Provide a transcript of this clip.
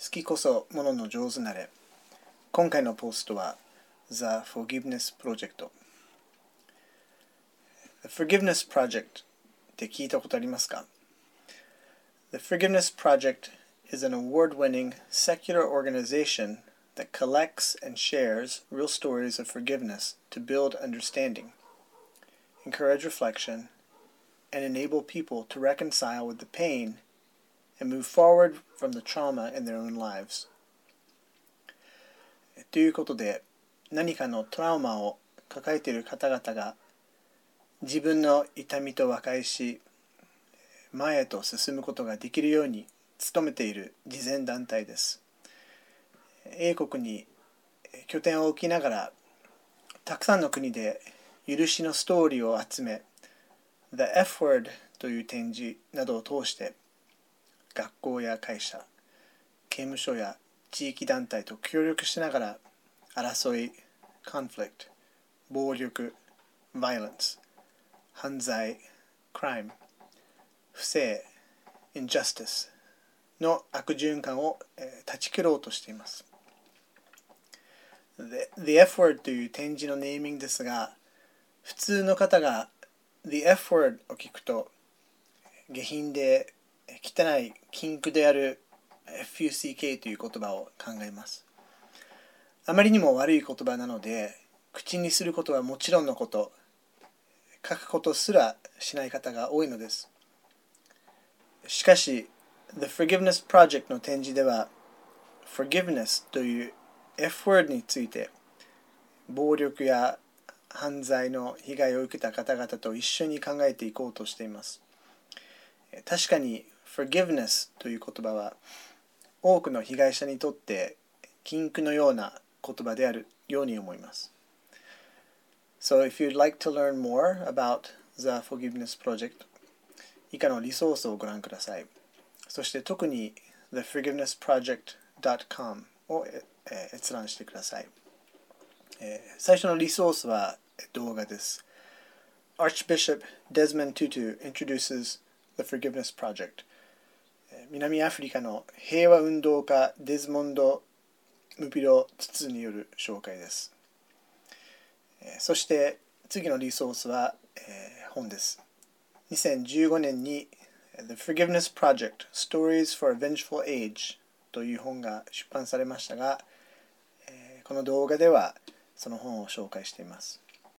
好きこそものの上手なれ今回のポストは The Forgiveness Project The Forgiveness Project って聞いたことありますか The Forgiveness Project is an award-winning secular organization that collects and shares real stories of forgiveness to build understanding, encourage reflection, and enable people to reconcile with the pain and move forward from the trauma in their own lives. ということで何かのトラウマを抱えている方々が自分の痛みと和解し前へと進むことができるように努めている慈善団体です。英国に拠点を置きながらたくさんの国で許しのストーリーを集め The F Word という展示などを通して学校や会社刑務所や地域団体と協力しながら争い conflict 暴力 violence 犯罪 crime 不正 injustice の悪循環を、断ち切ろうとしています。The, The F word という展示のネーミングですが普通の方が The F word を聞くと下品で汚い禁句である FUCK という言葉を考えます。あまりにも悪い言葉なので口にすることはもちろんのこと書くことすらしない方が多いのです。しかし The Forgiveness Project の展示では Forgiveness という F word について暴力や犯罪の被害を受けた方々と一緒に考えていこうとしています。確かに Forgiveness という言葉は多くの被害者にとって禁句のような言葉であるように思います。So if you'd like to learn more about the Forgiveness Project 以下のリソースをご覧ください。そして特に theforgivenessproject.com を閲覧してください。最初のリソースは動画です。Archbishop Desmond Tutu introduces the Forgiveness Project 南アフリカの平和運動家デズモンド・ムピロ・ツツによる紹介です。そして次のリソースは本です。2015年に The Forgiveness Project Stories for a Vengeful Age という本が出版されましたが、この動画ではその本を紹介しています。